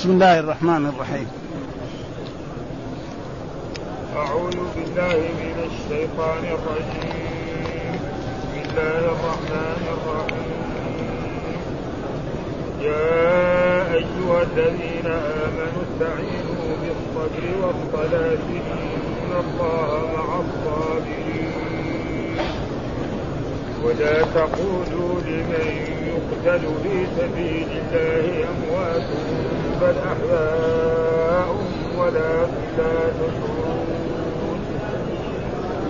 بسم الله الرحمن الرحيم. أعوذ بالله من الشيطان الرجيم. بسم الله الرحمن الرحيم. يا أيها الذين آمنوا استعينوا بالصبر والصلاة إن الله مع الصابرين. ولا تقولوا لمن يقتل في سبيل الله أموات بل أحياء ولكن لا تشعرون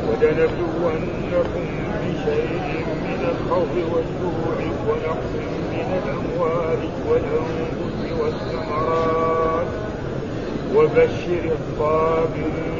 ولنبلونكم بشيء من الخوف والجوع ونقص من الأموال والأنفس والثمرات. وبشر الصابرين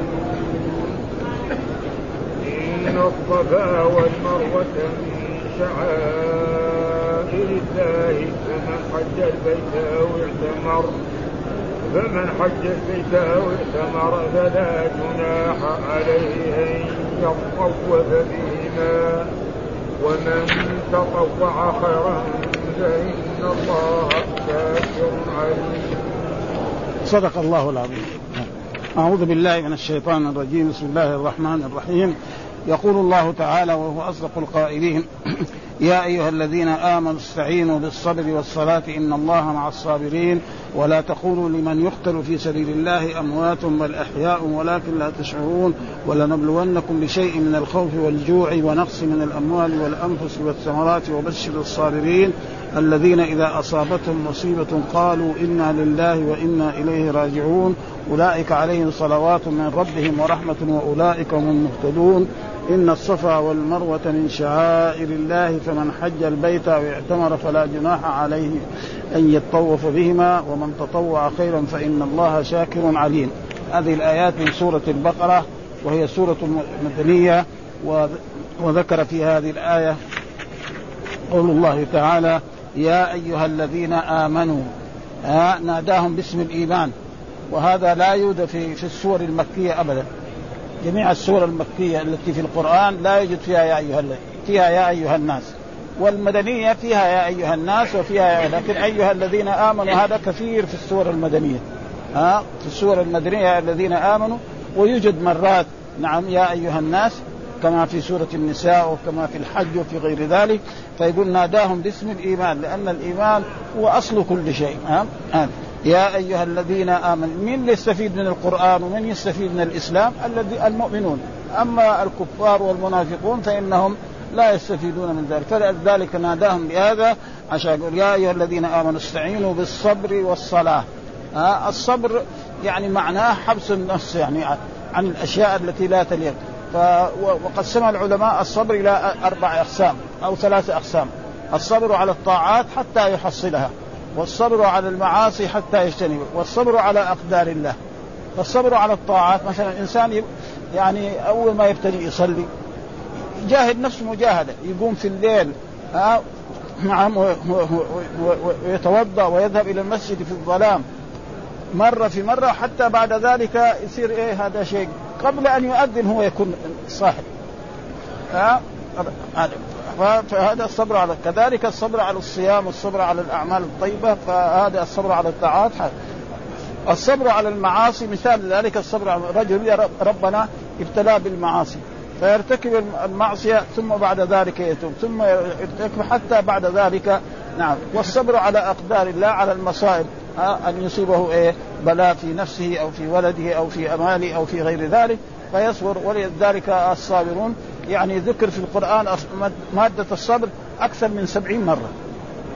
إن الصفا والمروة من شعائر الله فمن حج البيت أو اعتمر فمن حج البيت أو اعتمر فلا جناح عليه أن يطوف بهما. ومن تطوع خيرا فإن الله شاكر عليم. صدق الله العظيم. أعوذ بالله من الشيطان الرجيم. بسم الله الرحمن الرحيم. يقول الله تعالى وهو أصدق القائلين يا أيها الذين آمنوا استعينوا بالصبر والصلاة إن الله مع الصابرين ولا تقولوا لمن يقتل في سبيل الله أموات بل أحياء ولكن لا تشعرون ولنبلونكم بشيء من الخوف والجوع ونقص من الأموال والأنفس والثمرات وبشر الصابرين. الذين إذا أصابتهم مصيبة قالوا إنا لله وإنا إليه راجعون. أولئك عليهم صلوات من ربهم ورحمة وأولئك هم المهتدون. إن الصفا والمروة من شعائر الله فمن حج البيت أو اعتمر فلا جناح عليه أن يطوف بهما. ومن تطوع خيرا فإن الله شاكر عليم. هذه الآيات من سورة البقرة وهي سورة مدنية وذكر في هذه الآية قول الله تعالى يا أيها الذين آمنوا آه ناداهم باسم الإيمان. وهذا لا يوجد في في السور المكية أبدا. جميع السور المكية التي في القرآن لا يوجد فيها يا أيها فيها يا أيها الناس. والمدنية فيها يا أيها الناس وفيها يا لكن أيها الذين آمنوا هذا كثير في السور المدنية. ها في السور المدنية الذين آمنوا. ويوجد مرات نعم يا أيها الناس كما في سورة النساء وكما في الحج وفي غير ذلك فيقول ناداهم باسم الإيمان لأن الإيمان هو أصل كل شيء. ها؟ ها؟ يا أيها الذين آمنوا من يستفيد من القرآن ومن يستفيد من الإسلام؟ الذي المؤمنون. أما الكفار والمنافقون فإنهم لا يستفيدون من ذلك. فلذلك ناداهم بهذا عشان يقول يا أيها الذين آمنوا استعينوا بالصبر والصلاة. ها؟ الصبر يعني معناه حبس النفس يعني عن الأشياء التي لا تليق. وقسم العلماء الصبر إلى أربع أقسام أو ثلاث أقسام. الصبر على الطاعات حتى يحصلها والصبر على المعاصي حتى يجتنب والصبر على أقدار الله. فالصبر على الطاعات مثلا الإنسان يعني أول ما يبتدي يصلي يجاهد نفسه مجاهدة يقوم في الليل نعم ويتوضأ ويذهب إلى المسجد في الظلام. مرة في مرة حتى بعد ذلك يصير إيه هذا شيء. قبل أن يؤذن هو يكون صاحب. ها؟ فهذا الصبر على كذلك الصبر على الصيام والصبر على الأعمال الطيبة فهذا الصبر على الطاعات. الصبر على المعاصي مثال ذلك الصبر على رجل ربنا ابتلاه بالمعاصي. فيرتكب المعصية ثم بعد ذلك يتوب ثم يرتكب حتى بعد ذلك. نعم. والصبر على أقدار الله على المصائب. أن يصيبه إيه؟ بلاء في نفسه أو في ولده أو في أماله أو في غير ذلك فيصبر. ولذلك الصابرون يعني ذكر في القرآن مادة الصبر أكثر من سبعين مرة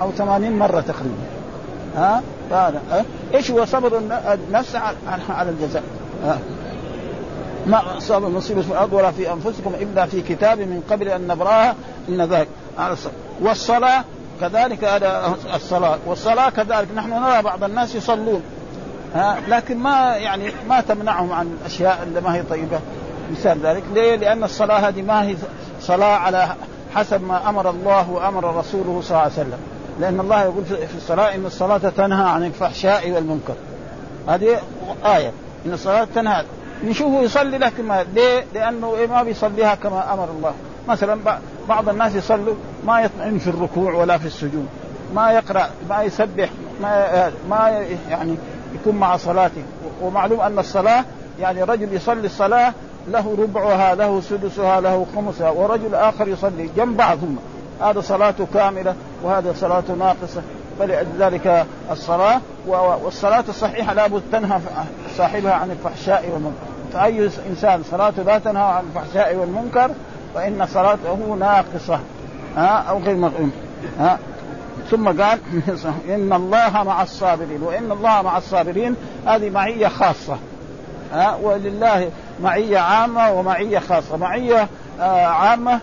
أو ثمانين مرة تقريبا. ها؟ إيش هو صبر النفس على الجزاء؟ ها؟ ما أصاب مصيبة في الأرض ولا في أنفسكم إلا في كتاب من قبل أن نبرأها إن ذلك. على الصبر والصلاة كذلك هذا الصلاة. والصلاة كذلك. نحن نرى بعض الناس يصلون. ها؟ لكن ما يعني ما تمنعهم عن الأشياء اللي ما هي طيبة. مثال ذلك. ليه؟ لأن الصلاة هذه ما هي صلاة على حسب ما أمر الله وأمر رسوله صلى الله عليه وسلم. لأن الله يقول في الصلاة إن الصلاة تنهى عن الفحشاء والمنكر. هذه آية. إن الصلاة تنهى. نشوفه يصلي لكن ما ليه؟ لأنه ما بيصليها كما أمر الله. مثلا بعض الناس يصلوا ما يطمئن في الركوع ولا في السجود ما يقرأ ما يسبح ما ما يعني يكون مع صلاته. ومعلوم أن الصلاة يعني رجل يصلي الصلاة له ربعها له سدسها له خمسها ورجل آخر يصلي جنب بعضهم. هذا صلاته كاملة وهذا صلاته ناقصة. فلذلك الصلاة والصلاة الصحيحة لابد تنهى صاحبها عن الفحشاء والمنكر. فأي إنسان صلاته لا تنهى عن الفحشاء والمنكر فإن صلاته ناقصة. ها؟ أو غير مغيم ها؟ ثم قال إن الله مع الصابرين. وإن الله مع الصابرين هذه معية خاصة. ها؟ ولله معية عامة ومعية خاصة. معية آه عامة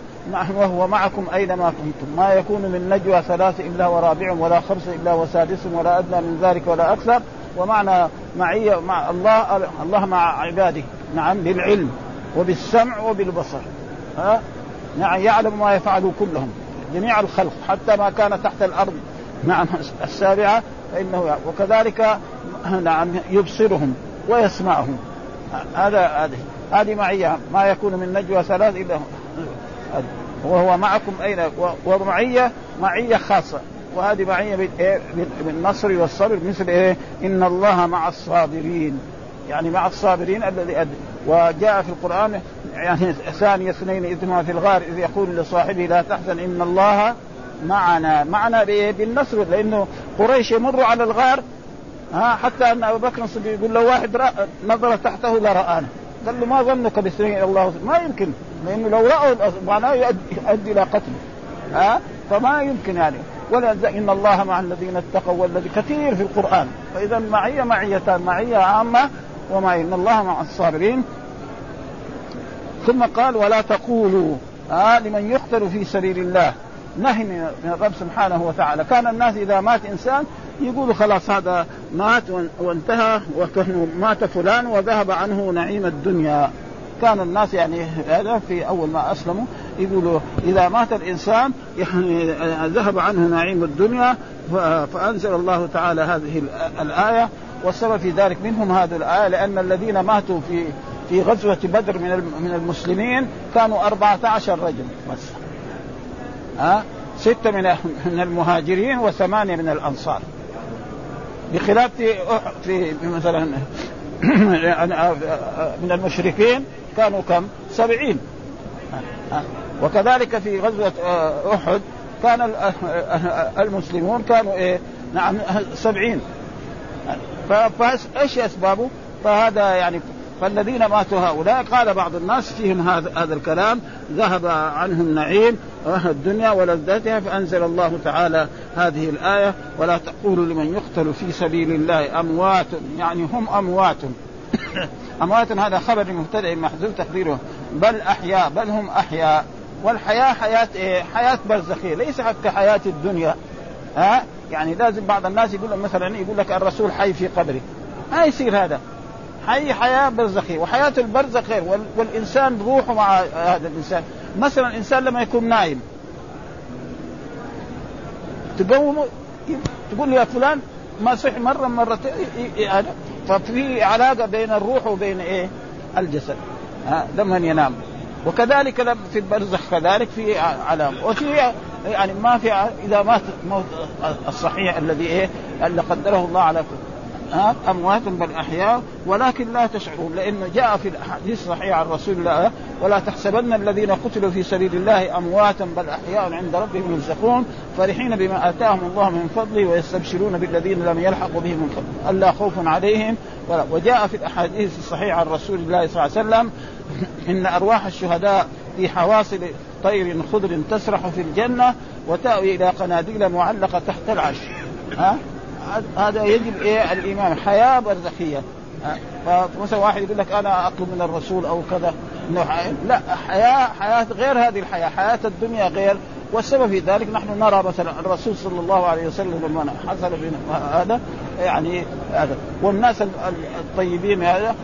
وهو معكم أينما كنتم. ما يكون من نجوى ثلاث إلا ورابعهم ولا خمس إلا وسادسهم ولا أدنى من ذلك ولا أكثر. ومعنى معية مع الله الله مع عباده. نعم بالعلم وبالسمع وبالبصر. ها؟ نعم يعلم ما يفعله كلهم جميع الخلق حتى ما كان تحت الأرض. نعم السابعة فإنه وكذلك نعم يبصرهم ويسمعهم. هذا هذه هذه معيه ما يكون من نجوى ثلاث إلا وهو معكم أين؟ ومعيه معيه خاصة. وهذه معيه بالنصر والصبر مثل إيه؟ إن الله مع الصابرين. يعني مع الصابرين الذي. وجاء في القرآن يعني ثاني اثنين إذ في الغار إذ يقول لصاحبه لا تحزن إن الله معنا. معنا بالنصر لأنه قريش يمروا على الغار ها حتى أن أبو بكر الصديق يقول لو واحد نظر تحته لرآنا. قال له ما ظنك باثنين الله؟ ما يمكن لأنه لو رأوا معناه يؤدي إلى قتله ها فما يمكن يعني. ولا إن الله مع الذين اتقوا والذي كثير في القرآن. فإذا معية معيتان معية عامة وما إن الله مع الصابرين. ثم قال ولا تقولوا آه لمن يقتل في سبيل الله. نهي من الرب سبحانه وتعالى. كان الناس إذا مات إنسان يقولوا خلاص هذا مات وانتهى وكانه مات فلان وذهب عنه نعيم الدنيا. كان الناس يعني هذا في أول ما أسلموا يقولوا إذا مات الإنسان يعني ذهب عنه نعيم الدنيا. فأنزل الله تعالى هذه الآية. والسبب في ذلك منهم هذه الآية لأن الذين ماتوا في في غزوة بدر من من المسلمين كانوا 14 رجل بس. ها؟ ستة من من المهاجرين وثمانية من الأنصار. بخلاف في في مثلا من المشركين كانوا كم؟ سبعين. وكذلك في غزوة أحد كان المسلمون كانوا إيه؟ نعم سبعين. فايش أسبابه؟ فهذا يعني فالذين ماتوا هؤلاء قال بعض الناس فيهم هذا هذا الكلام ذهب عنهم نعيم الدنيا ولذتها فأنزل الله تعالى هذه الآية ولا تقولوا لمن يقتل في سبيل الله اموات يعني هم أموات. أموات هذا خبر مبتدا محذوف تقديره بل أحياء بل هم أحياء. والحياة حياة إيه؟ حياة برزخية ليس كحياه الدنيا. ها؟ يعني لازم بعض الناس يقول مثلا يقول لك الرسول حي في قبره. ما يصير هذا. حي حياة برزخية وحياة البرزخ غير والإنسان روحه مع هذا الإنسان. مثلا الانسان لما يكون نايم تقومه تقول له يا فلان ما صحي مرة مرتين ففي علاقة بين الروح وبين إيه؟ الجسد. ها لما ينام. وكذلك في البرزخ كذلك في علامة. وفي يعني ما في إذا مات موت الصحيح الذي إيه؟ اللي قدره الله على كل. ها أموات بل احياء ولكن لا تشعرون لأنه جاء في الأحاديث الصحيحه عن رسول الله ولا تحسبن الذين قتلوا في سبيل الله امواتا بل احياء عند ربهم يرزقون فرحين بما آتاهم الله من فضله ويستبشرون بالذين لم يلحقوا بهم من فضله. ألا خوف عليهم؟ ولا. وجاء في الأحاديث الصحيحه عن رسول الله صلى الله عليه وسلم إن أرواح الشهداء في حواصل طير خضر تسرح في الجنة وتأوي إلى قناديل معلقة تحت العرش. ها؟ هذا يجب إيه الإيمان حياة برزخية. فمثلا واحد يقول لك أنا أطلب من الرسول أو كذا إنه لا حياة حياة غير هذه الحياة، حياة الدنيا غير. والسبب في ذلك نحن نرى مثلا الرسول صلى الله عليه وسلم لما حصل هذا يعني هذا. والناس الطيبين هذا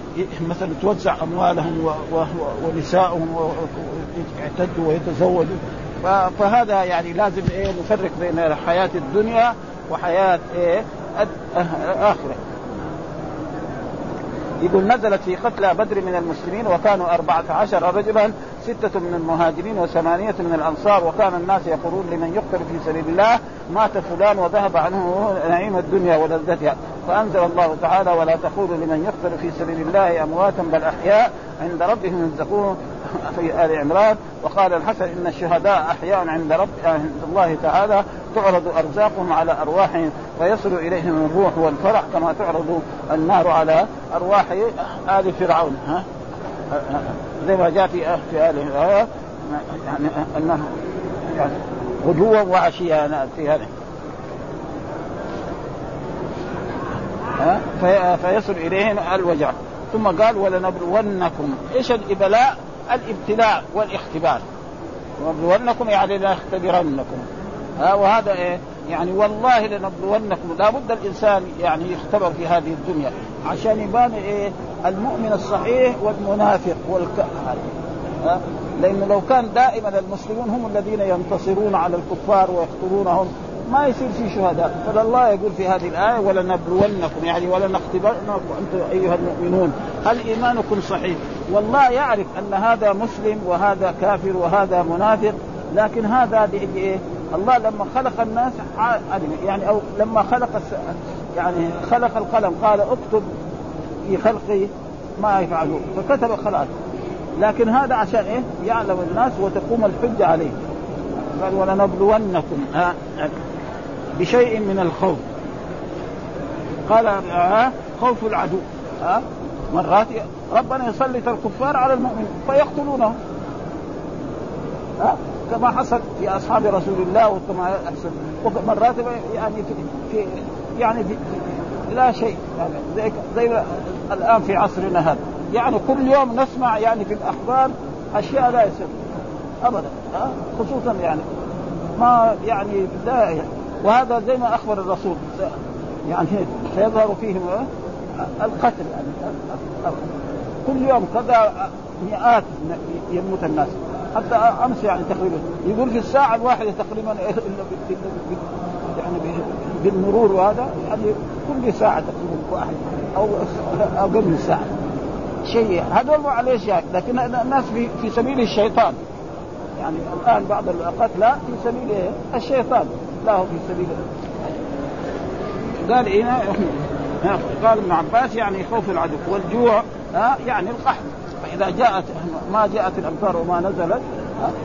مثلا توزع أموالهم ونسائهم ويعتدوا ويتزوجوا. فهذا يعني لازم إيه نفرق بين حياة الدنيا وحياة إيه؟ الاخره يقول نزلت في قتلى بدر من المسلمين وكانوا أربعة عشر رجلا ستة من المهاجرين وثمانية من الأنصار وكان الناس يقولون لمن يقتل في سبيل الله مات فلان وذهب عنه نعيم الدنيا ولذتها. فأنزل الله تعالى ولا تقولوا لمن يقتل في سبيل الله أمواتا بل أحياء. عند ربهم يرزقون في آل عمران. وقال الحسن إن الشهداء أحياء عند رب عند الله تعالى. تعرض أرزاقهم على أرواحهم ويصل إليهم الروح والفرح كما تعرض النار على أرواح آل فرعون. ها؟ زي ما جاء في في آل يعني أنه يعني غدوا وعشيا في هذا فيصل إليهم الوجع. ثم قال ولنبلونكم. إيش الإبلاء؟ الإبتلاء والاختبار. ونبلونكم يعني لنختبرنكم. ها؟ وهذا إيه؟ يعني والله لنبلونكم لابد الإنسان يعني يختبر في هذه الدنيا عشان يبان إيه؟ المؤمن الصحيح والمنافق والك... ها؟ لأنه لو كان دائما المسلمون هم الذين ينتصرون على الكفار ويقتلونهم ما يصير في شهداء فالله يقول في هذه الآية ولنبلونكم يعني ولنختبرنكم أنتم أيها المؤمنون هل إيمانكم صحيح والله يعرف أن هذا مسلم وهذا كافر وهذا منافق لكن هذا إيه؟ الله لما خلق الناس يعني أو لما خلق يعني خلق القلم قال اكتب في خلقي ما يفعلون فكتب خلاص لكن هذا عشان إيه؟ يعلم الناس وتقوم الحجة عليه. قال ولنبلونكم ها بشيء من الخوف. قال آه خوف العدو. آه مرات ربنا يسلط الكفار على المؤمنين فيقتلونهم. آه كما حصل في أصحاب رسول الله وكما يحصل مرات يعني في, يعني في لا شيء. يعني زي, زي الآن في عصرنا هذا. يعني كل يوم نسمع يعني في الأخبار أشياء لا يصير. ابدا. خصوصا يعني. ما يعني لا يعني. وهذا زي ما أخبر الرسول. يعني سيظهر فيهم القتل يعني. كل يوم كذا مئات يموت الناس. حتى أمس يعني تقريبا. يقول في الساعة الواحدة تقريبا يعني بالمرور وهذا يعني كل ساعة تقريبا واحد أو أقل من ساعة. شيء هذول معليش يعني لكن الناس في في سبيل الشيطان. يعني الآن بعض القتلى في سبيل الشيطان. لا هو في سبيل قال هنا قال ابن عباس يعني خوف العدو والجوع يعني القحط. فإذا جاءت ما جاءت الامطار وما نزلت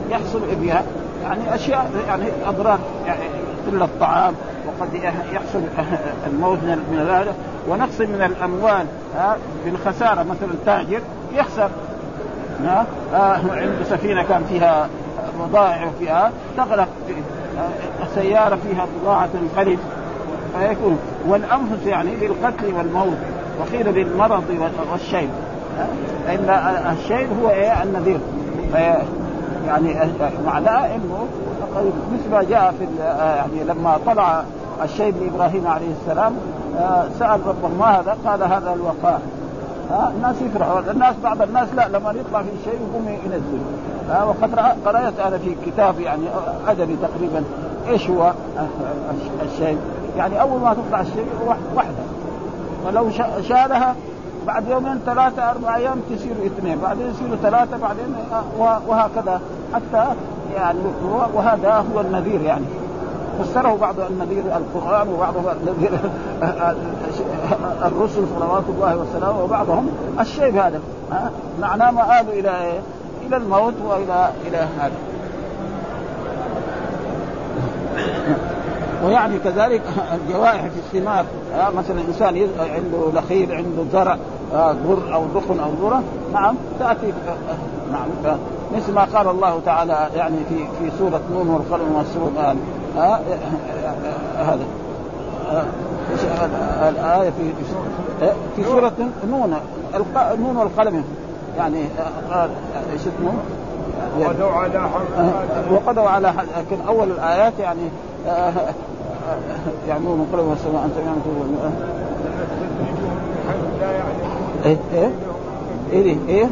يحصل بها يعني أشياء يعني أضرار يعني قله الطعام وقد يحصل الموت من هذا ونقص من الأموال بالخسارة. مثلا تاجر يخسر عنده سفينة كان فيها بضائع فيها تغرق سيارة فيها بضاعة تنقلب فيكون والأنفس يعني بالقتل والموت وقيل بالمرض والشيب إن الشيب هو إيه؟ النذير. يعني معناه إنه مثل ما جاء في يعني لما طلع الشيب لابراهيم عليه السلام سأل ربه ما هذا؟ قال هذا الوقاء ها؟ الناس يفرحوا الناس بعض الناس لا لما يطلع في شيء يقوم ينزل ها؟ وقد قرأت أنا في كتاب يعني أدبي تقريبا إيش هو الشيء. يعني أول ما تطلع الشيء واحدة. ولو شالها بعد يومين ثلاثة أربع أيام تصير اثنين بعدين يصيروا ثلاثة بعدين وهكذا. حتى يعني وهذا هو النذير يعني. فسره بعض النذير القرآن وبعضهم النذير الرسل صلوات الله وسلامه وبعضهم الشيء هذا معناه ما آلوا إلى إيه؟ إلى الموت وإلى إلى هذا. ويعني كذلك الجوائح في الثمار مثلا إنسان عنده نخيل عنده زرع بر أو دخن أو ذرة نعم تأتي نعم مثل ما قال الله تعالى يعني في في سورة نون والقلم والسرور هذا الآية في في سورة نون نون والقلم يعني قال إيش اسمه؟ وقدوا على وقدوا على لكن أول الآيات يعني يعملون من قلب السماء انت يعني يعني إيه؟ إيه؟ إيه؟ إيه؟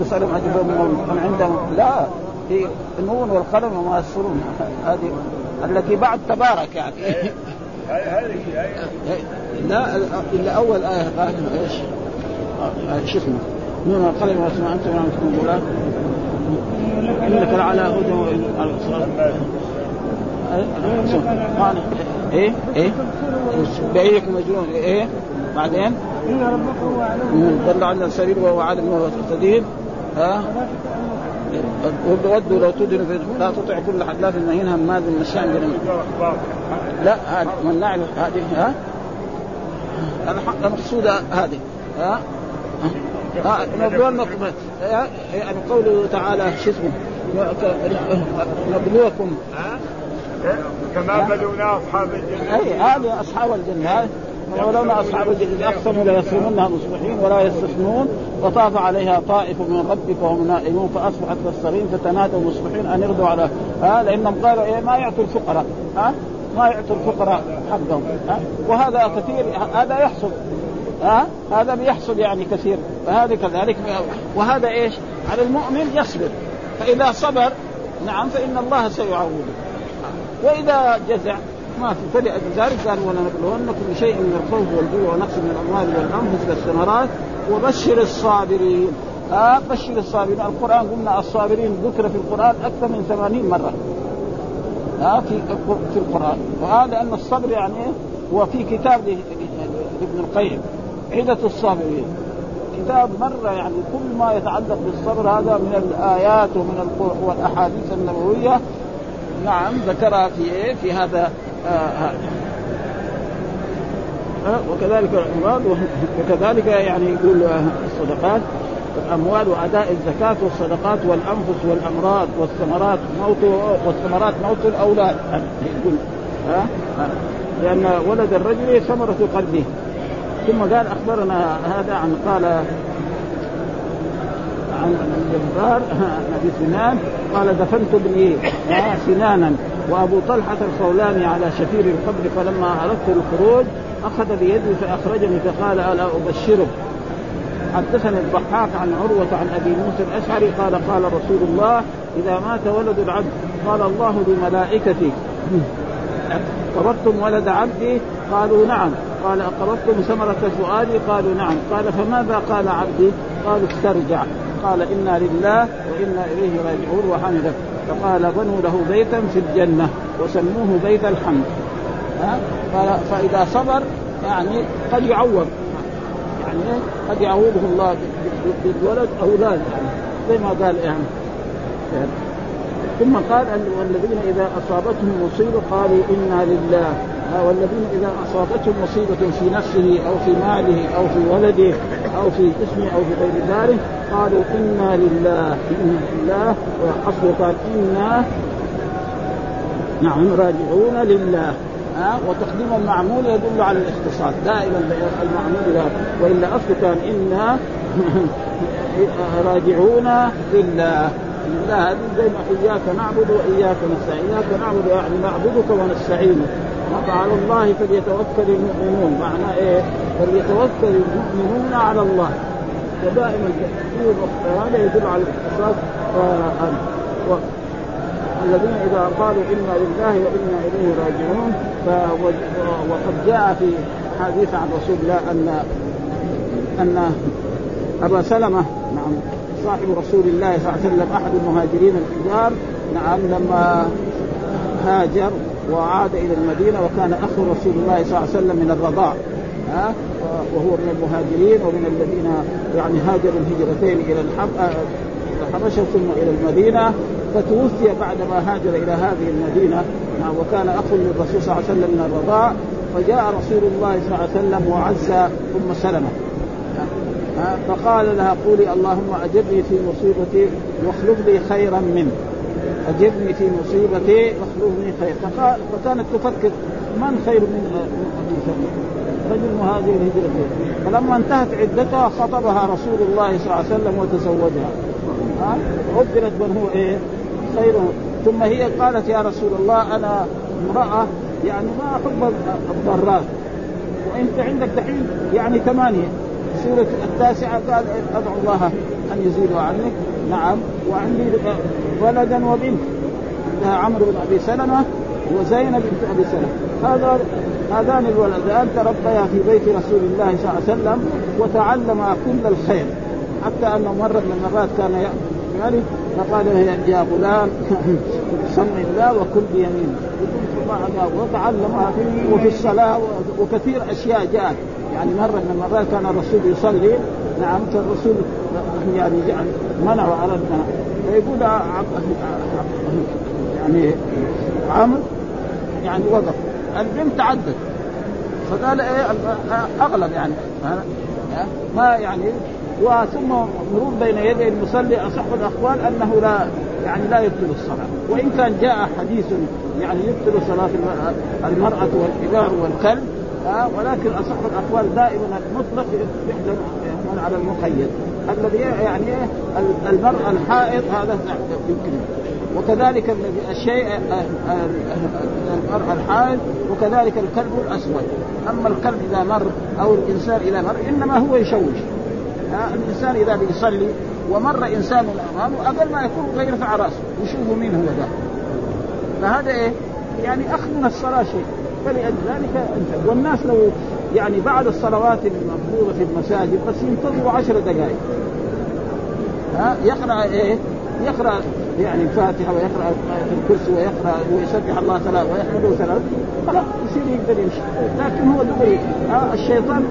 تسألهم عجبا من عندهم؟ لا. في النون والقلم وما يسرون هذه التي بعد تبارك يعني. هذه لا إلا أول آية قال إيش؟ شو اسمه؟ نون والقلم وما انت ما تكون إنك لعلى هدى إيه؟ إيه؟ بعيرك مجنون. إيه؟ بعدين؟ ان ربكم اعلم ضل عنا السبيل وهو عالم وهو سديد ها؟ ودوا لو تدهن لا تطع كل حلاف مهين هماز مشاء لا هذه مناع هذه ها؟ المقصودة هذه ها؟ ها؟ يعني قوله تعالى شو اسمه؟ نبلوكم كما بلونا أصحاب الجنة. أي هذه أصحاب الجنة. ولولا أصحاب الجنة. اقسموا ليصومنها مصبحين ولا يستثنون. وطاف عليها طائف من ربك وهم نائمون. فأصبحت كالصغير فتنادوا مصبحين أن يغدوا على ها لانهم قالوا إيه ما يعطوا الفقراء. ها؟ ما يعطوا الفقراء حقهم. ها؟ وهذا كثير. هذا يحصل. ها؟ هذا بيحصل يعني كثير. فهذا كذلك. وهذا إيش؟ على المؤمن يصبر. فإذا صبر نعم فإن الله سيعوضه وإذا جزع ما في فلذلك قال ولنبلونكم بشيء من الخوف والجوع ونقص من الأموال والأنفس والثمرات وبشر الصابرين. آه بشر الصابرين. القرآن قلنا الصابرين ذكر في القرآن أكثر من ثمانين مرة. آه في في القرآن. وهذا أن الصبر يعني وفي كتاب لابن القيم عدة الصابرين. كتاب مرة يعني كل ما يتعلق بالصبر هذا من الآيات ومن والأحاديث النبوية نعم ذكرها في إيه؟ في هذا آه آه وكذلك الأموال وكذلك يعني يقول الصدقات الأموال وأداء الزكاة والصدقات والأنفس والأمراض والثمرات موت والثمرات موت الأولاد. يقول ها آه لأن ولد الرجل ثمرة قلبه. ثم قال أخبرنا هذا عن قال عن الجبار أبي سنان قال دفنت ابني سنانا وأبو طلحة الخولاني على شفير القبر فلما أردت الخروج أخذ بيدي فأخرجني فقال ألا أبشرك؟ حدثني الضحاك عن عروة عن أبي موسى الأشعري قال قال رسول الله إذا مات ولد العبد قال الله لملائكته قبضتم ولد عبدي؟ قالوا نعم. قال أقبضتم ثمرة فؤادي قالوا نعم. قال فماذا قال عبدي؟ قالوا استرجع. قال إنا لله وإنا إليه راجعون وحمده. فقال بنوا له بيتا في الجنة وسموه بيت الحمد. ها؟ فإذا صبر يعني قد يعوض. يعني قد يعوضه الله بالولد أولاد يعني. زي ما قال يعني. ثم قال والذين إذا أصابتهم مصيبة قالوا إنا لله والذين إذا أصابتهم مصيبة في نفسه أو في ماله أو في ولده أو في اسمه أو في غير ذلك قالوا إنا لله إنا لله واصله قال إنا نعم راجعون لله. ها؟ وتقديم المعمول يدل على الاختصاص دائما المعمول لا وإلا اصله كان إنا راجعون لله. لا هذه زي ما إياك نعبد وإياك نستعين، إياك نعبد يعني نعبدك ونستعينك، وعلى الله فليتوكل المؤمنون، معنى إيه؟ فليتوكل المؤمنون على الله. ودائما التأكيد هذا يدل على الاختصاص الذين إذا قالوا إنا لله وإنا إليه راجعون وقد جاء في حديث عن رسول الله ان أن أبا سلمة نعم صاحب رسول الله صلى الله عليه وسلم أحد المهاجرين الكبار نعم لما هاجر وعاد إلى المدينة وكان اخو رسول الله صلى الله عليه وسلم من الرضاع. ها؟ وهو من المهاجرين ومن الذين يعني هاجروا الهجرتين إلى الحبشه ثم إلى المدينة فتوفي بعدما هاجر إلى هذه المدينة. وكان أخ للرسول صلى الله عليه وسلم من الرضاع فجاء رسول الله صلى الله عليه وسلم وعز أم سلمة. فقال لها قولي اللهم أجرني في مصيبتي واخلف لي خيرا منه. اجرني في مصيبتي واخلفني خير. فكانت تفكر من خير من ابي سلمه رجل مهاجر هجرتين فلما انتهت عدتها خطبها رسول الله صلى الله عليه وسلم وتزوجها. ها؟ عبرت من هو إيه؟ خير ثم هي قالت يا رسول الله أنا امرأة يعني ما أحب الضرات. وأنت عندك دحين يعني ثمانية. سورة التاسعة قال ادعو الله أن يزيدوا عنك نعم. وعندي ولدا وبنت عندها عمرو بن أبي سلمة وزينب بنت أبي سلمة. هذا هذان الولدان تربيا في بيت رسول الله صلى الله عليه وسلم وتعلما كل الخير. حتى انه مرة من المرات كان يعني فقال يا غلام سم الله وكل بيمينه وتعلم وفي الصلاة وكثير أشياء جاءت. يعني مرة من المرات كان الرسول يصلي نعم الرسول يعني منعه على فيقول يعني عمرو يعني وقف. البنت تعدد فقال إيه أغلب يعني. ما يعني وثم مرور بين يدي المصلي أصح الأقوال أنه لا يعني لا يبطل الصلاة. وإن كان جاء حديث يعني يبطل صلاة المرأة والحجار والكلب ولكن أصح الأقوال دائما المطلق يحدث على المقيد. الذي يعني المراه الحائض هذا يمكن. وكذلك الشيء المرأة الحائض وكذلك الكلب الأسود. أما الكلب إذا مر أو الإنسان إذا مر إنما هو يشوش. الإنسان إذا بيصلي ومر إنسان أمامه أقل ما يكون غير يرفع رأسه يشوف مين هو ذا. فهذا إيه؟ يعني أخذ من الصلاة شيء. فلأجل ذلك والناس لو يعني بعد الصلوات المفروضة في المساجد بس ينتظروا عشر دقائق. ها؟ يقرأ إيه؟ يقرأ يعني الفاتحة ويقرأ آية الكرسي ويقرأ ويسبح الله ثلاث ويحمده ثلاث خلاص يصير يقدر يمشي. لكن هو دغري الشيطان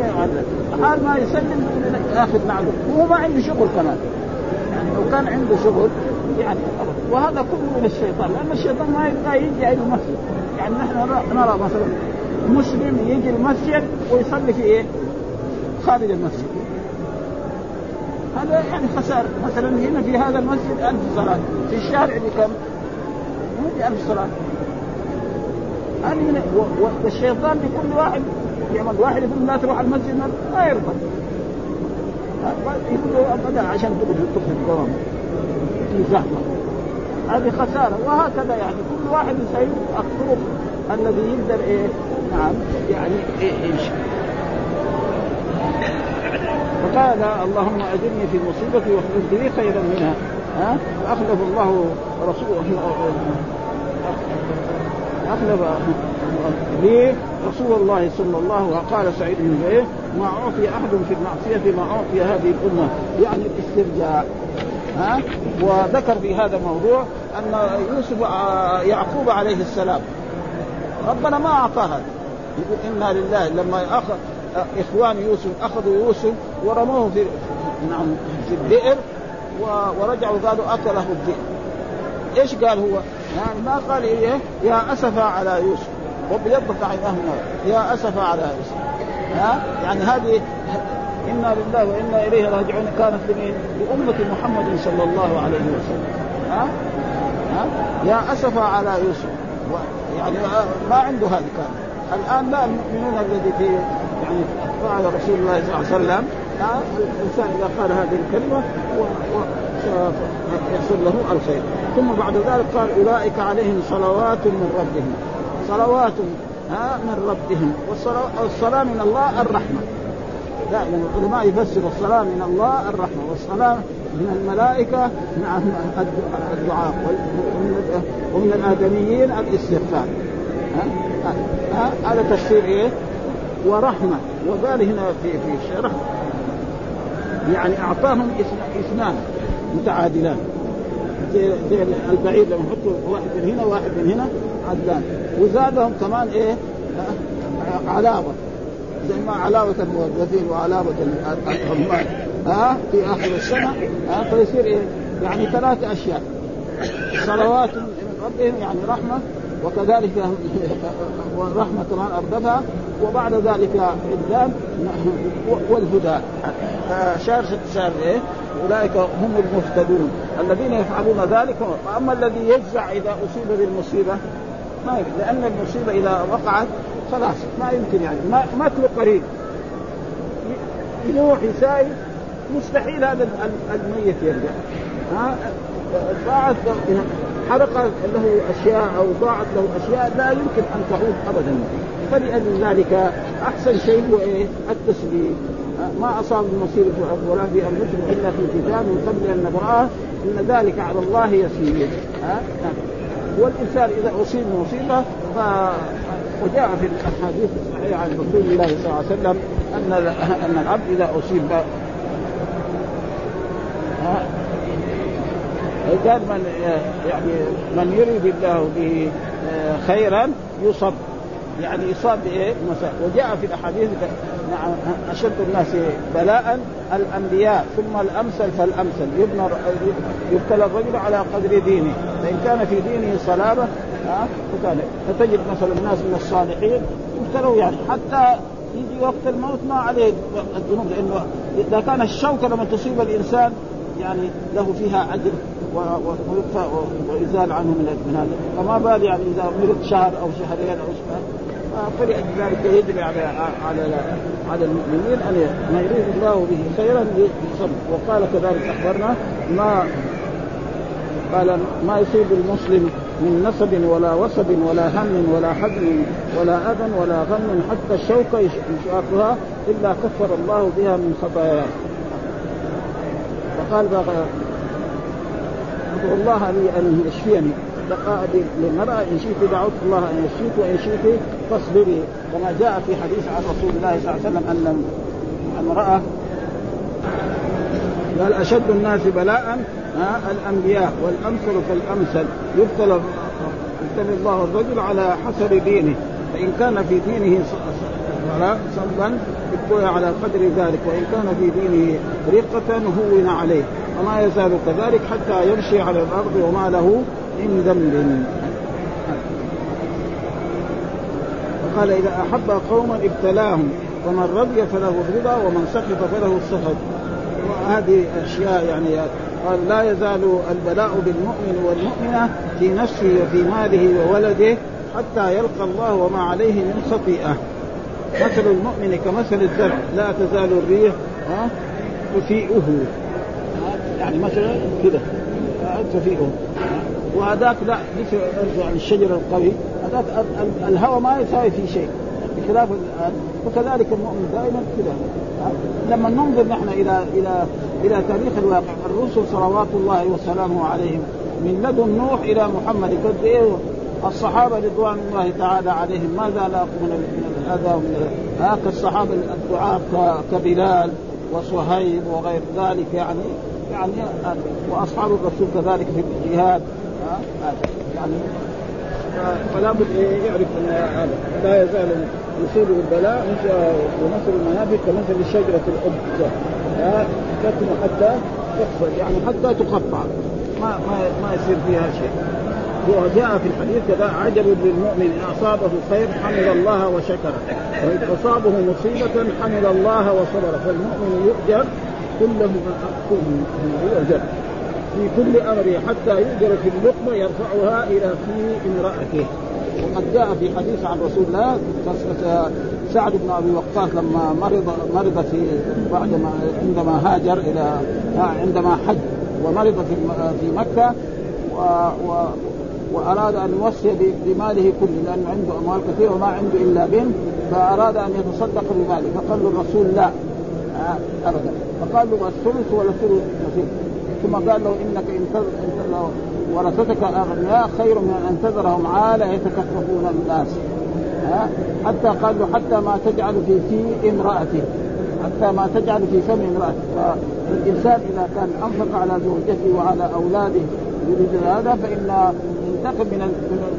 حال ما يسلم ياخذ معلوم. وهو ما عنده شغل كمان. يعني لو كان عنده شغل يعني وهذا كله من الشيطان. لأن الشيطان ما يبغى يجي إلى المسجد يعني نحن نرى مثلا مسلم يجي المسجد ويصلي في إيه؟ خارج المسجد. هذا يعني خسارة مثلا هنا في هذا المسجد ألف صلاة. في الشارع بكم؟ مو بألف صلاة. هذه والشيطان لكل واحد يعمل واحد يقول لا تروح المسجد ما يرضى. يقول له ابدا عشان تدخل الدوام في زحمة. هذه خسارة. وهكذا يعني. كل واحد يسير الطرق الذي يقدر إيه؟ نعم. يعني إيه يمشي فقال اللهم أجرني في مصيبتي واخلف لي خيرا منها. ها؟ فأخلف الله رسوله. أخلف لي رسول الله صلى الله عليه وسلم. قال سعيد بن زيد ما أعطي أحد في المعصية ما أعطي هذه الأمة. يعني الاسترجاع ها؟ وذكر في هذا الموضوع أن يوسف آه، يعقوب عليه السلام. ربنا ما اعطاها يقول إنا لله لما اخذ إخوان يوسف أخذوا يوسف ورموه في نعم في البئر ورجعوا قالوا أكله الذئب إيش قال هو؟ يعني ما قال إيه؟ يا اسف على يوسف. وبيضت عيناه يا اسف على يوسف. ها؟ يعني هذه إنا لله وإنا إليه راجعون كانت لمين؟ لأمة محمد صلى الله عليه وسلم. ها؟ ها؟ يا اسف على يوسف. يعني ما عنده هذه كان الآن لا المؤمنون الذي في يعني اتباع رسول الله صلى الله عليه وسلم. الإنسان إذا قال هذه الكلمة يحصل له الخير ثم بعد ذلك قال أولئك عليهم صلوات من ربهم. صلوات ها من ربهم. والصلاة من الله الرحمة. دائما العلماء يفسروا الصلاة من الله الرحمة والصلاة من الملائكة نعم الدعاء ومن الآدميين الإستغفار. هذا تفسير إيه؟ ورحمة. وقال هنا في في الشرح يعني أعطاهم اثنان متعادلان. زي زي البعيد لما يحطوا واحد من هنا واحد من هنا عدلان. وزادهم كمان إيه؟ علاوة. زي ما علاوة الموظفين وعلاوة العمال ها؟ في آخر السنة ها؟ فيصير إيه؟ يعني ثلاث أشياء. صلوات من ربهم يعني رحمة. وكذلك والرحمة كمان أردفها وبعد ذلك عدان والهدى. شهر شهر إيه؟ أولئك هم المهتدون. الذين يفعلون ذلك وأما الذي يجزع إذا أصيب بالمصيبة ما يمكن. لأن المصيبة إذا وقعت خلاص ما يمكن يعني. ما ما قريب. يروح يساير مستحيل هذا الميت يرجع. ها؟ حرق له أشياء أو ضاعت له أشياء لا يمكن أن تعود ابدا. فلأجل ذلك أحسن شيء هو إيه؟ التسليم ما أصاب المصير ولا في انفسهم إلا في كتاب من قبل أن نبراه إن ذلك على الله يسير. ها؟ والإنسان إذا أصيب مصيبة ف وجاء في الأحاديث الصحيحة عن رسول الله صلى الله عليه وسلم أن أن العبد إذا أصيب قال من يعني من يريد الله به خيرا يصب. يعني يصاب بإيه؟ وجاء في الأحاديث نعم أشد الناس بلاء الأنبياء ثم الأمثل فالأمثل. يبنى يبتلى الرجل على قدر دينه. فإن كان في دينه صلابة ها فتجد مثلا الناس من الصالحين يبتلوا يعني. حتى يجي وقت الموت ما عليه الذنوب لأنه إذا كان الشوكة لما تصيب الإنسان يعني له فيها أجر. ويزال عنه من هذا. فما بال يعني إذا مرض شهر أو شهرين أو شهر. فلأجل ذلك يجب على على على المؤمنين أن ما يريد الله به خيرا يصب وقال كذلك أخبرنا ما قال ما يصيب المسلم من نصب ولا وصب ولا هم ولا حزن ولا أذى ولا غم حتى الشوكة يشاقها إلا كفر الله بها من خطاياه. فقال ادعو الله أن يشفيني. للمرأة إن شئت دعوت الله أن يشفيك وإن شئت فاصبري. كما جاء في حديث عن رسول الله صلى الله عليه وسلم أن امرأة قال أشد الناس بلاء الأنبياء. والأمثل فالأمثل يبتلى يبتلى الله الرجل على حسب دينه. فإن كان في دينه صلبا ابتلى على قدر ذلك. وإن كان في دينه رقة هون عليه. وما يزال كذلك حتى يمشي على الأرض وما له من ذنب. فقال إذا أحب قوما ابتلاهم ومن رضي فله الرضا ومن سخط فله السخط. وهذه أشياء يعني قال لا يزال البلاء بالمؤمن والمؤمنة في نفسه وفي ماله وولده حتى يلقى الله وما عليه من خطيئة. مثل المؤمن كمثل الزرع لا تزال الريح تفيئه يعني مثلا كذا. تفيئه وهذاك لا يعني الشجر القوي هذاك الهواء ما يساوي فيه شيء. بخلاف وكذلك المؤمن دائما كذا. لما ننظر نحن إلى إلى إلى تاريخ الواقع الرسل صلوات الله وسلامه عليهم من لدن نوح إلى محمد. قد إيه الصحابة رضوان الله تعالى عليهم؟ ماذا لاقوا من الاذى ومن هاك الصحابة الدعاة كبلال وصهيب وغير ذلك يعني؟ يعني وأصحاب الرسول كذلك في الجهاد. يعني فلا بد يعرف أن هذا لا يزال يصيبه البلاء ومثل المنافق كمثل الشجره الأب تكن حتى تقصر يعني حتى تقطع. ما ما ما يصير فيها شيء. وجاء في الحديث كذا عجب للمؤمن إن أصابه خير حمد الله وشكر وإن أصابه مصيبة حمد الله وصبر فالمؤمن يؤجر كله يؤجر في كل أمره حتى يؤجر في اللقمة يرفعها إلى في امرأته. وقد جاء في حديث عن رسول الله سعد بن أبي وقاص لما مرض مرض في بعد ما عندما هاجر إلى عندما حج ومرض في في مكة و, و وأراد أن يوصي بماله كله لأنه عنده أموال كثيرة وما عنده إلا بنت فأراد أن يتصدق بماله فقال الرسول لا. ابدا. فقال له الثلث ولا الثلث نصيب. ثم قال له إنك إن ورثتك أغنياء خير من أن تذرهم عالة يتكففون الناس. ها؟ حتى قال له حتى ما تجعل في في امراته حتى ما تجعل في فم امراته فالإنسان إذا كان أنفق على زوجته وعلى أولاده يريد هذا فإن ينتقل من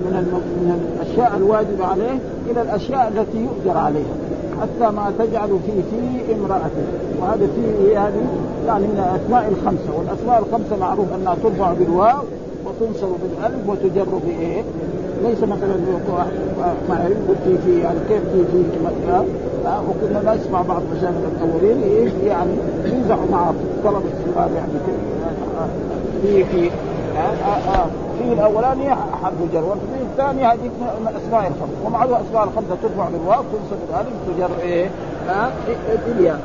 من من الأشياء الواجبة عليه إلى الأشياء التي يؤجر عليها حتى ما تجعل في في امرأته. وهذا في هذه يعني من الأسماء الخمسة. والأسماء الخمسة معروف أنها ترفع بالواو وتنصب بالألف وتجر بإيه؟ ليس مثلا ما يقول في في يعني كيف في في مكه وكنا نسمع بعض مشايخ الأولين. يعني ينزعوا مع طلبه الصغار يعني في في آه آه آه. والفيه الاولاني حرف جر والفيه الثاني هذه من اسماء الخمس ومعروف أسماء الخمسة ترفع بالواو تنصب بالالف تجر إيه ها بالياء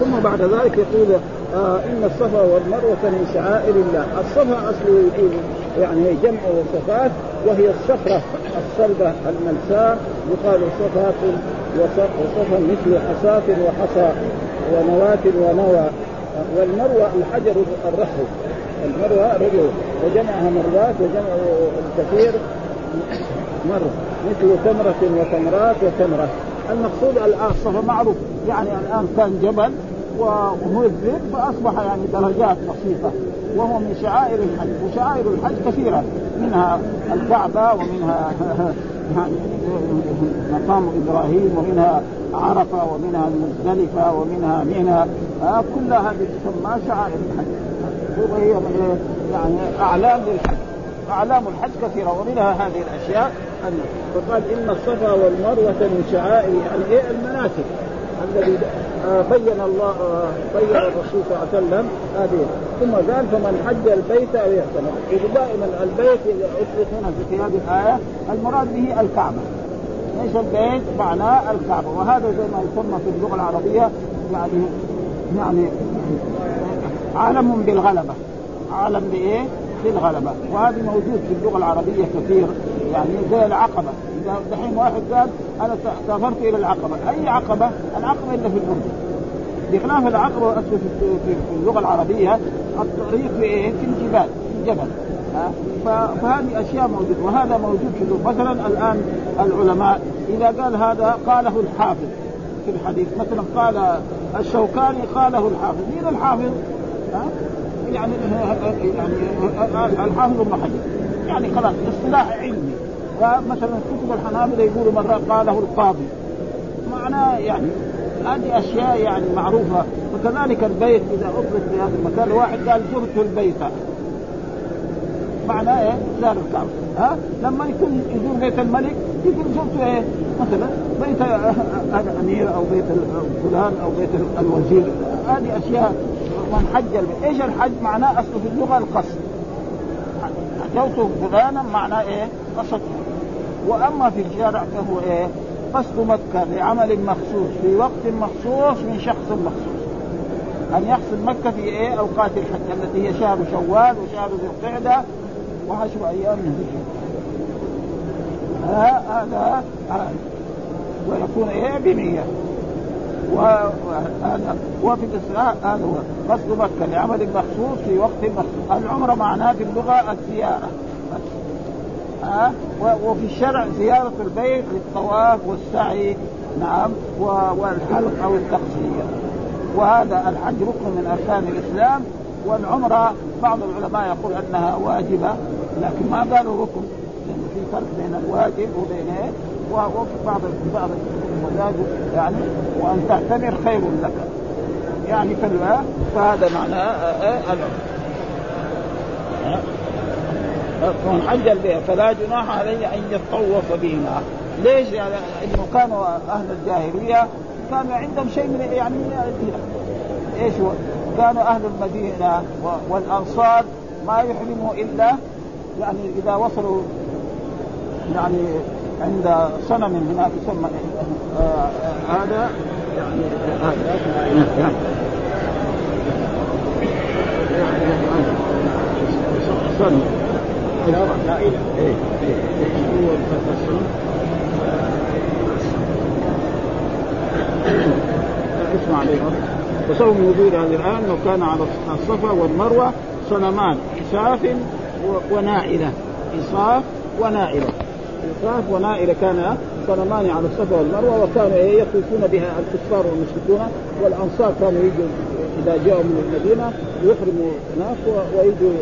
ثم بعد ذلك يقول آه إن الصفا والمروة من شعائر الله، الصفا اصله يقول يعني جمع صفات وهي الصخره الصلبة الملساء. يقال صفات وصفا مثل حصاة وحصى ونواة ونوى. والمروة الحجر الرحو المروة رجل وجمعها مرات وجمع الكثير مرة. مثل تمرة وتمرات وتمرة. المقصود الآن معروف. يعني الآن كان جبل ومذب فأصبح يعني درجات بسيطة. وهو من شعائر الحج. وشعائر الحج كثيرة. منها الكعبة ومنها مقام إبراهيم ومنها عرفة ومنها المزدلفة ومنها منى آه كلها هذه تسمى شعائر الحج. وهي يعني أعلام للحج أعلام الحج كثيرة ومنها هذه الأشياء فقال إن الصفا والمروة من شعائر يعني المناسك الذي بين الله آه، بين الرسول صلى الله عليه وسلم هذه. ثم قال فمن حج البيت أو يحتمل. دائما البيت إذا اطلق هنا في هذه الآية المراد به الكعبة. ليس البيت معناه الكعبة. وهذا زي ما يسمى في اللغة العربية يعني يعني عالم بالغلبة. عالم بإيه؟ بالغلبة. وهذا موجود في اللغة العربية كثير يعني زي العقبة. دحين واحد قال أنا سافرت إلى العقبه اي عقبه؟ العقبه الا في الاردن بخلاف العقبه في اللغة العربيه الطريق في إيه؟ في الجبال في الجبل فهذه اشياء موجوده وهذا موجود في مثلا الان العلماء اذا قال هذا قاله الحافظ في الحديث مثلا قال الشوكاني قاله الحافظ مين الحافظ؟ ها؟ يعني يعني الحافظ ابن حجر يعني خلاص اصطلاح علمي ومثلا كتب الحنابلة يقولوا مرة قاله القاضي. معناه يعني هذه أشياء يعني معروفة. وكذلك البيت إذا اطلق في هذا المكان واحد قال زرت البيت. معناه إيه؟ زار الكعبة. ها؟ لما يكون يزور بيت الملك يقول زرت إيه؟ مثلا بيت الأمير أو بيت فلان أو بيت الوزير. هذه أشياء من حج إيش الحج؟ معناه أصله في اللغة القصد. حجوت فلانا معناه إيه؟ قصدت وأما في الشارع فهو إيه؟ قصد مكة لعمل مخصوص في وقت مخصوص من شخص مخصوص. أن يقصد مكة في إيه؟ أوقات الحج التي هي شهر شوال وشهر ذي القعدة وعشر أيام من ذي هذا ويكون إيه؟ بنية. وهذا وفي الإسراء هذا هو قصد مكة لعمل مخصوص في وقت مخصوص. العمره معناه في اللغة الزيارة. ها وفي الشرع زيارة البيت للطواف والسعي نعم والحلق أو التقصير. وهذا الحج ركن من أركان الإسلام والعمره بعض العلماء يقول أنها واجبة لكن ما قالوا ركن. لأن في فرق بين الواجب وبين إيه؟ وفي بعض بعض يعني وأن تعتمر خير لك. يعني فهذا معناه آه، آه، فمن حج البيت فلا جناح عليه أن يتطوف بهما ليش؟ يعني إنه كانوا أهل الجاهلية كانوا عندهم شيء من يعني إيش هو؟ كانوا أهل المدينة والأنصار ما يحرموا إلا يعني إذا وصلوا يعني عند صنم هناك يسمى آه هذا يعني هذا صنم لا إيه إيه هو الصنم اسمع عليه وسبب وجود هذه الآية أنه كان على الصفا والمروة صنمان إساف ونائلة إصاف ونائلة إصاف ونائلة كان صنمان على الصفا والمروة وكانوا يطوفون بها الكفار والمشركون والأنصار كانوا يجوا إذا جاءوا من المدينة يحرموا هناك ويجوا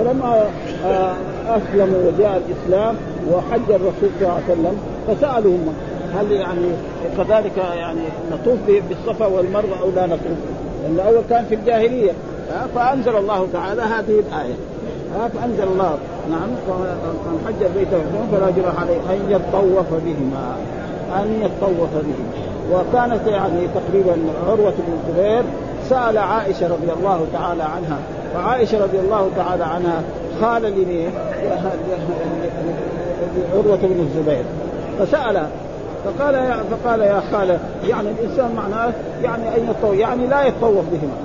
فلما آه، أسلموا وجاء الإسلام وحج الرسول صلى الله عليه وسلم فسألوهم هل يعني كذلك يعني نطوف بالصفا والمروة أو لا نطوف؟ لأن الأول كان في الجاهلية. فأنزل الله تعالى هذه الآية. فأنزل الله. نعم من حج البيت فلا جناح عليه أن يطوف بهما. أن يطوف بهما. وكانت يعني تقريبا عروة بن الزبير فسال عائشة رضي الله تعالى عنها وعائشة رضي الله تعالى عنها خال لمين؟ عروه بن الزبير فسأل فقال يا فقال يا خالة يعني الإنسان معناه يعني أن يطوف يعني لا يتطوف بهما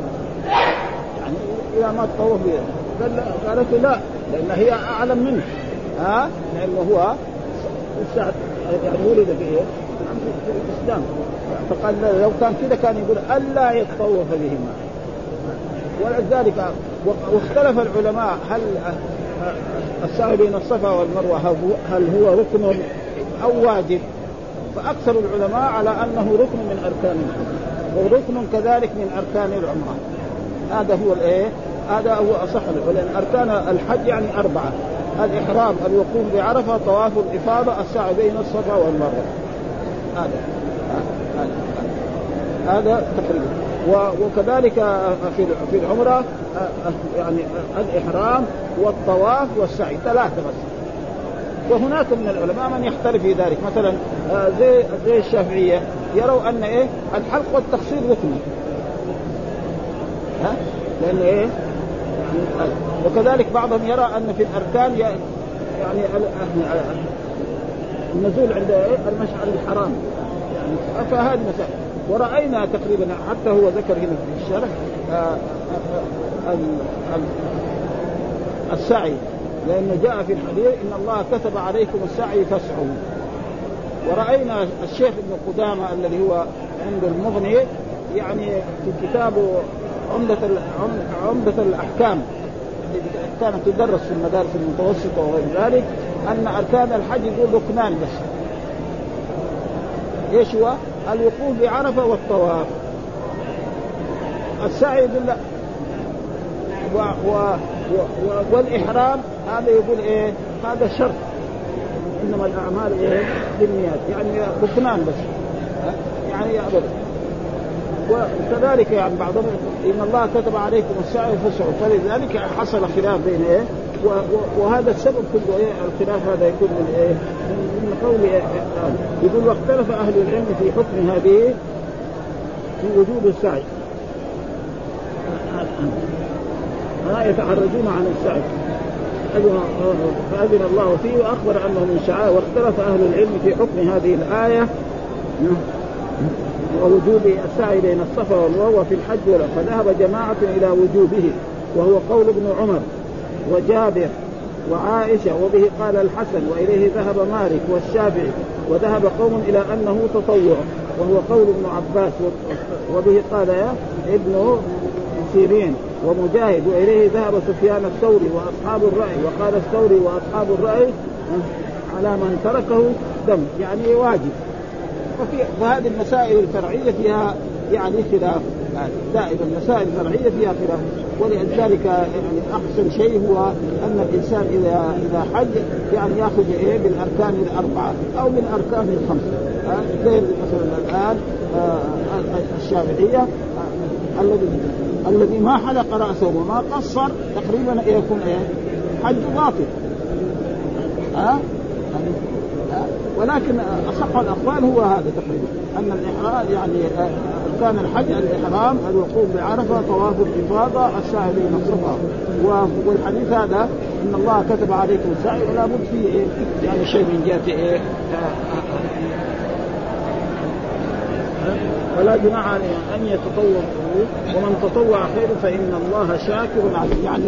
يعني إذا ما تطوف بهما قالت لا لأن هي أعلم منه ها لأنه هو يعني ولد؟ في الإسلام فقال لو كان كذا كان يقول ألا يتطوف بهما ولذلك واختلف العلماء هل السعي بين الصفا والمروة هل هو ركن أو واجب؟ فأكثر العلماء على أنه ركن من أركان الحج وركن كذلك من أركان العمرة. هذا هو الإيه؟ هذا هو أصح لأن أركان الحج يعني أربعة. الإحرام الوقوف بعرفة طواف الإفاضة السعي بين الصفا والمروة. هذا. هذا تقريبا. وكذلك في في العمرة يعني الإحرام والطواف والسعي ثلاثة بس. وهناك من العلماء من يختلف في ذلك. مثلا زي زي الشافعية يروا أن إيه؟ الحلق والتقصير ركن ها؟ لأن إيه؟ وكذلك بعضهم يرى أن في الأركان يعني النزول عند المشعر الحرام. يعني فهذه مسائل ورأينا تقريبا حتى هو ذكر هنا في الشرح آه، آه، السعي. لأنه جاء في الحديث إن الله كتب عليكم السعي فاسعوا. ورأينا الشيخ ابن قدامة الذي هو عند المغني يعني في كتابه عمدة عمدة الأحكام كانت تدرس في المدارس المتوسطة وغير ذلك أن أركان الحج يقول ركنان بس. إيش هو؟ الوقوف بعرفه والطواف. السعي يقول و و و والإحرام هذا يقول إيه؟ هذا شرط. إنما الأعمال إيه؟ بالنيات. يعني ركنان بس. يعني ابدا وكذلك يعني بعضهم إن الله كتب عليكم السعي فاسعوا فلذلك حصل خلاف بين إيه؟ وهذا السبب كله إيه؟ الخلاف هذا يكون من إيه؟ من قول إيه؟ يقول واختلف أهل العلم في حكم هذه في وجوب السعي. لا يتحرجون عن السعي. فأذن الله فيه وأخبر أنه من شعائر واختلف أهل العلم في حكم هذه الآية ووجوب السعي بين الصفا والمروة في الحج فذهب جماعة إلى وجوبه وهو قول ابن عمر. وجابر وعائشة وبه قال الحسن وإليه ذهب مالك والشافعي وذهب قوم إلى أنه تطوع وهو قول ابن عباس وبه قال يا ابن سيرين ومجاهد وإليه ذهب سفيان الثوري وأصحاب الرأي وقال الثوري وأصحاب الرأي على من تركه دم يعني واجب. وفي وهذه المسائل الفرعية فيها يعني خلاف دائما المسائل الفرعية فيها خلاف. ولذلك يعني احسن شيء هو أن الإنسان إذا إذا حج يعني يأخذ إيه بالأركان الأربعة أو بالأركان الخمسة. زي مثلا الآن آه، الشافعية آه، الذي الذي ما حلق رأسه وما قصر تقريبا يكون إيه؟ حج باطل. ها؟ ولكن أصح الأقوال هو هذا تقريبا أن الإحرام يعني اركان الحج الإحرام الوقوف بعرفة طواف الإفاضة السعي بين الصفا. والحديث هذا إن الله كتب عليكم السعي ولا بد فيه إيه؟ يعني شيء من جهة إيه؟ ولا عليه أن يتطوع ومن تطوع خير فإن الله شاكر عليم يعني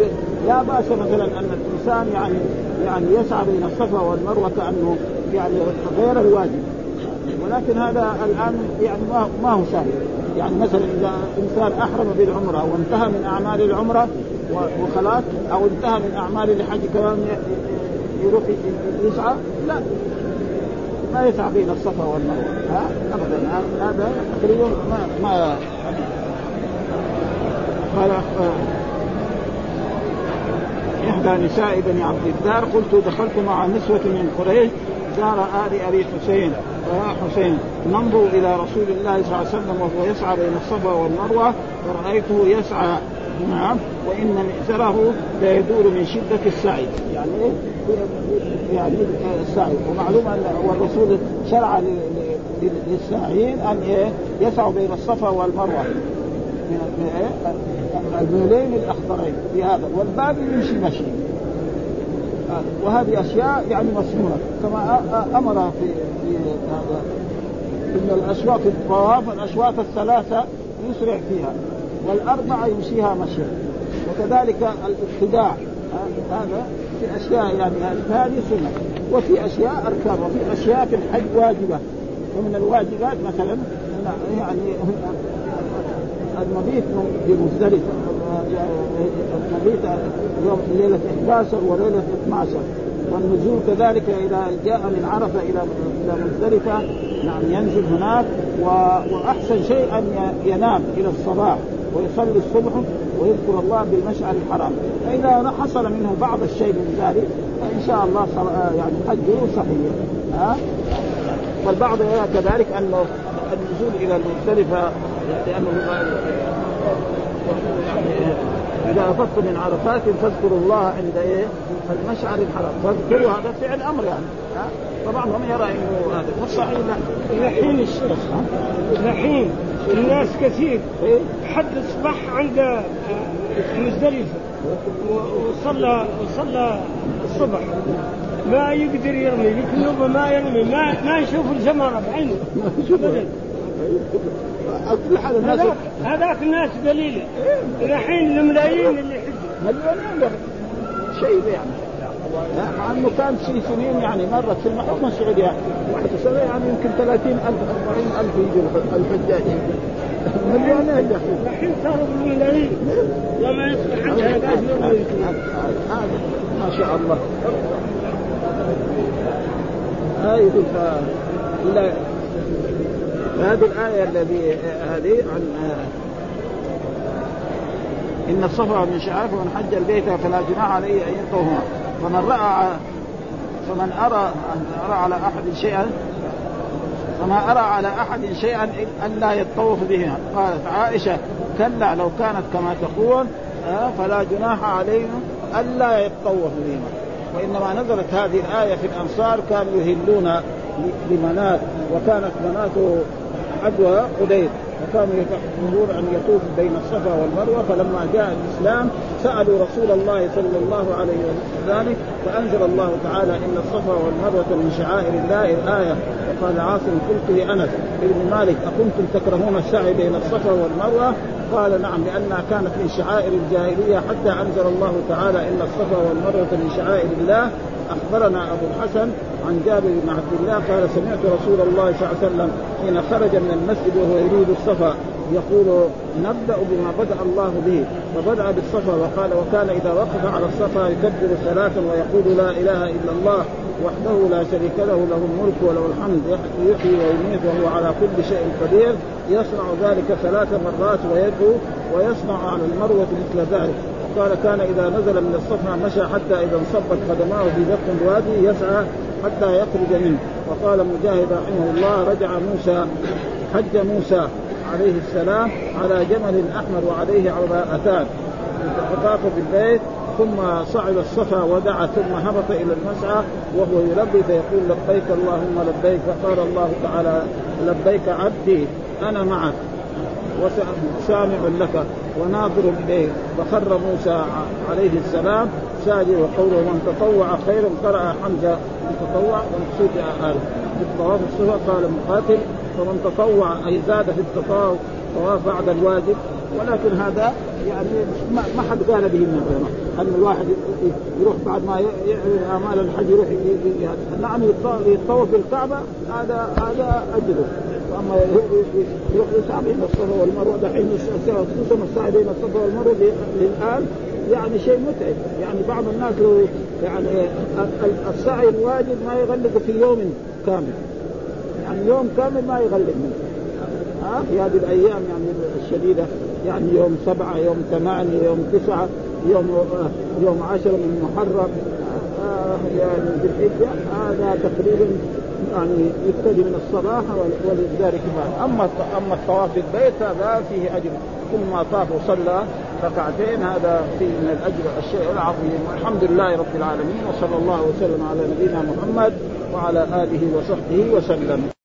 لا بأس مثلا أن الإنسان يعني يعني يسعى بين الصفا والمروة كأنه يعني غير الواجب ولكن هذا الآن يعني ما ما هو سهل. يعني مثلا إذا إنسان أحرم بالعمرة وانتهى من أعمال العمرة وخلاص أو انتهى من أعمال الحج كمان يروح يسعى لا. ما يسعى بين الصفا والمروة. ها؟ ابدا. هذا تقريبا ما ما قال إحدى نساء بني عبد الدار قلت دخلت مع نسوة من قريش دار آل أبي حسين فيا حسين. ننظر إلى رسول الله صلى الله عليه وسلم وهو يسعى بين الصفا والمروة فرأيته يسعى نعم وإن مئزره لا يدور من شدة السعي. يعني يعني السعي. ومعلوم أن والرسول شرع للساعين أن إيه؟ يسعوا بين الصفا والمروة. من؟ الميلين الأخضرين في هذا. والباقي يمشي مشي. وهذه أشياء يعني مسنونه كما أمر في في هذا. إن الاشواط الطواف الاشواط الثلاثة يسرع فيها والأربعة يمشيها مشيا وكذلك الابتداع هذا في أشياء يعني هذه سنة. وفي أشياء أركان وفي أشياء في الحج واجبة. ومن الواجبات مثلا يعني المبيت بمزدلفة. المبيت يوم ليلة 11 وليلة 12 والنزول كذلك إذا جاء من عرفة إلى إلى مزدلفة. نعم ينزل هناك وأحسن شيء أن ينام إلى الصباح ويصلي الصبح ويذكر الله بالمشعر الحرام. فإذا حصل منه بعض الشيء من ذلك فإن شاء الله يعني حجه صحيح. ها؟ والبعض كذلك انه النزول إلى المزدلفة لأنه إذا افضت من عرفات فاذكروا الله عند إيه؟ المشعر الحرام. فاذكروا هذا فعل أمر يعني. فبعضهم يرى انه هذا. والصحيح لا إلى حين الشيخ إلى حين الناس كثير. إيه؟ حد اصبح عند مزدلفة. وصلى وصلى الصبح. ما يقدر يرمي يمكن ما يرمي ما ما يشوف الجمرة بعينه. كل حال الناس. هذاك هذاك الناس قليله الحين الملايين اللي يحجوا مليونين. شيء يعني. مع إنه كان في سنين يعني مرت في الحكم السعودي يعني واحد سنه يعني يمكن 30000 40000 يجوا الحجاج يا أخي. الحين صاروا بالملايين لما يصبح عندها هذا ما شاء الله. هاي ف... لا هذه الآية الذي هذه عن إن الصفا من شعائر فمن حج البيت فلا جناح عليه أن يطوفهما. فمن رأى فمن أرى أرى على أحد شيئا فما أرى على أحد شيئا ألا يطوف بهما. قالت عائشة كلا لو كانت كما تقول آه، فلا جناح عليهم ألا يطوف بهما. وإنما نزلت هذه الآية في الأنصار كانوا يهلون لمنات وكانت منات عدوى قدير وكانوا يريدون أن يطوف بين الصفا والمروة فلما جاء الإسلام سألوا رسول الله صلى الله عليه وسلم ذلك فأنزل الله تعالى إن الصفا والمروة من شعائر الله الآية. وقال عاصم قلت لأنس بن مالك أكنتم تكرهون السعي بين الصفا والمروة؟ قال نعم لأنها كانت من شعائر الجاهلية حتى أنزل الله تعالى إن الصفا والمروة من شعائر الله. أخبرنا أبو الحسن عن جابر بن عبد الله قال سمعت رسول الله صلى الله عليه وسلم حين خرج من المسجد وهو يريد الصفا يقول نبدأ بما بدأ الله به. فبدأ بالصفا وقال وكان إذا وقف على الصفا يكبر ثلاثا ويقول لا إله إلا الله. وحده لا شريك له له الملك وله الحمد يحيي ويميت وهو على كل شيء قدير يصنع ذلك ثلاث مرات ويدعو ويصنع على المروة مثل ذلك. قال كان إذا نزل من الصفا مشى حتى إذا انصبت قدماه في دق الوادي يسعى حتى يخرج منه. وقال مجاهد رحمه الله رجع موسى حج موسى عليه السلام على جمل أحمر وعليه عباءتان فطاف بالبيت ثم صعد الصفا ودعا ثم هبط إلى المسعى وهو يلبي فيقول لبيك اللهم لبيك فقال الله تعالى لبيك عبدي أنا معك وسامع لك وناظر اليه فخر موسى عليه السلام ساجد وقوله من تطوع خيرا قرأ حمزة من تطوع ومقصود هذا في الطواف الصفا قال مقاتل فمن تطوع أي زاد في التطاوع طواف بعد الواجب ولكن هذا يعني ما حد قال به من العلماء أن الواحد يروح بعد ما يعلن اعمال الحج يروح نعم يطوف بالكعبه هذا هذا اجره وأما يروح يسعى بين الصفا والمروة. دحين خصوصا السعي بين الصفا والمروة الان يعني شيء متعب. يعني بعض الناس لو يعني السعي الواجب ما يغلق في يوم كامل. يعني يوم كامل ما يغلق منه. ها؟ في هذه الأيام يعني الشديدة. يعني يوم سبعة يوم ثمانية يوم تسعة يوم يوم عشرة من محرم. آه يعني ذي الحجة. هذا تقريبا يعني يبتدي من الصباح ولذلك أما أما الطواف بالبيت هذا فيه أجر. كل ما طاف وصلى ركعتين هذا فيه من الأجر الشيء العظيم. والحمد لله رب العالمين وصلى الله وسلم على نبينا محمد وعلى آله وصحبه وسلم.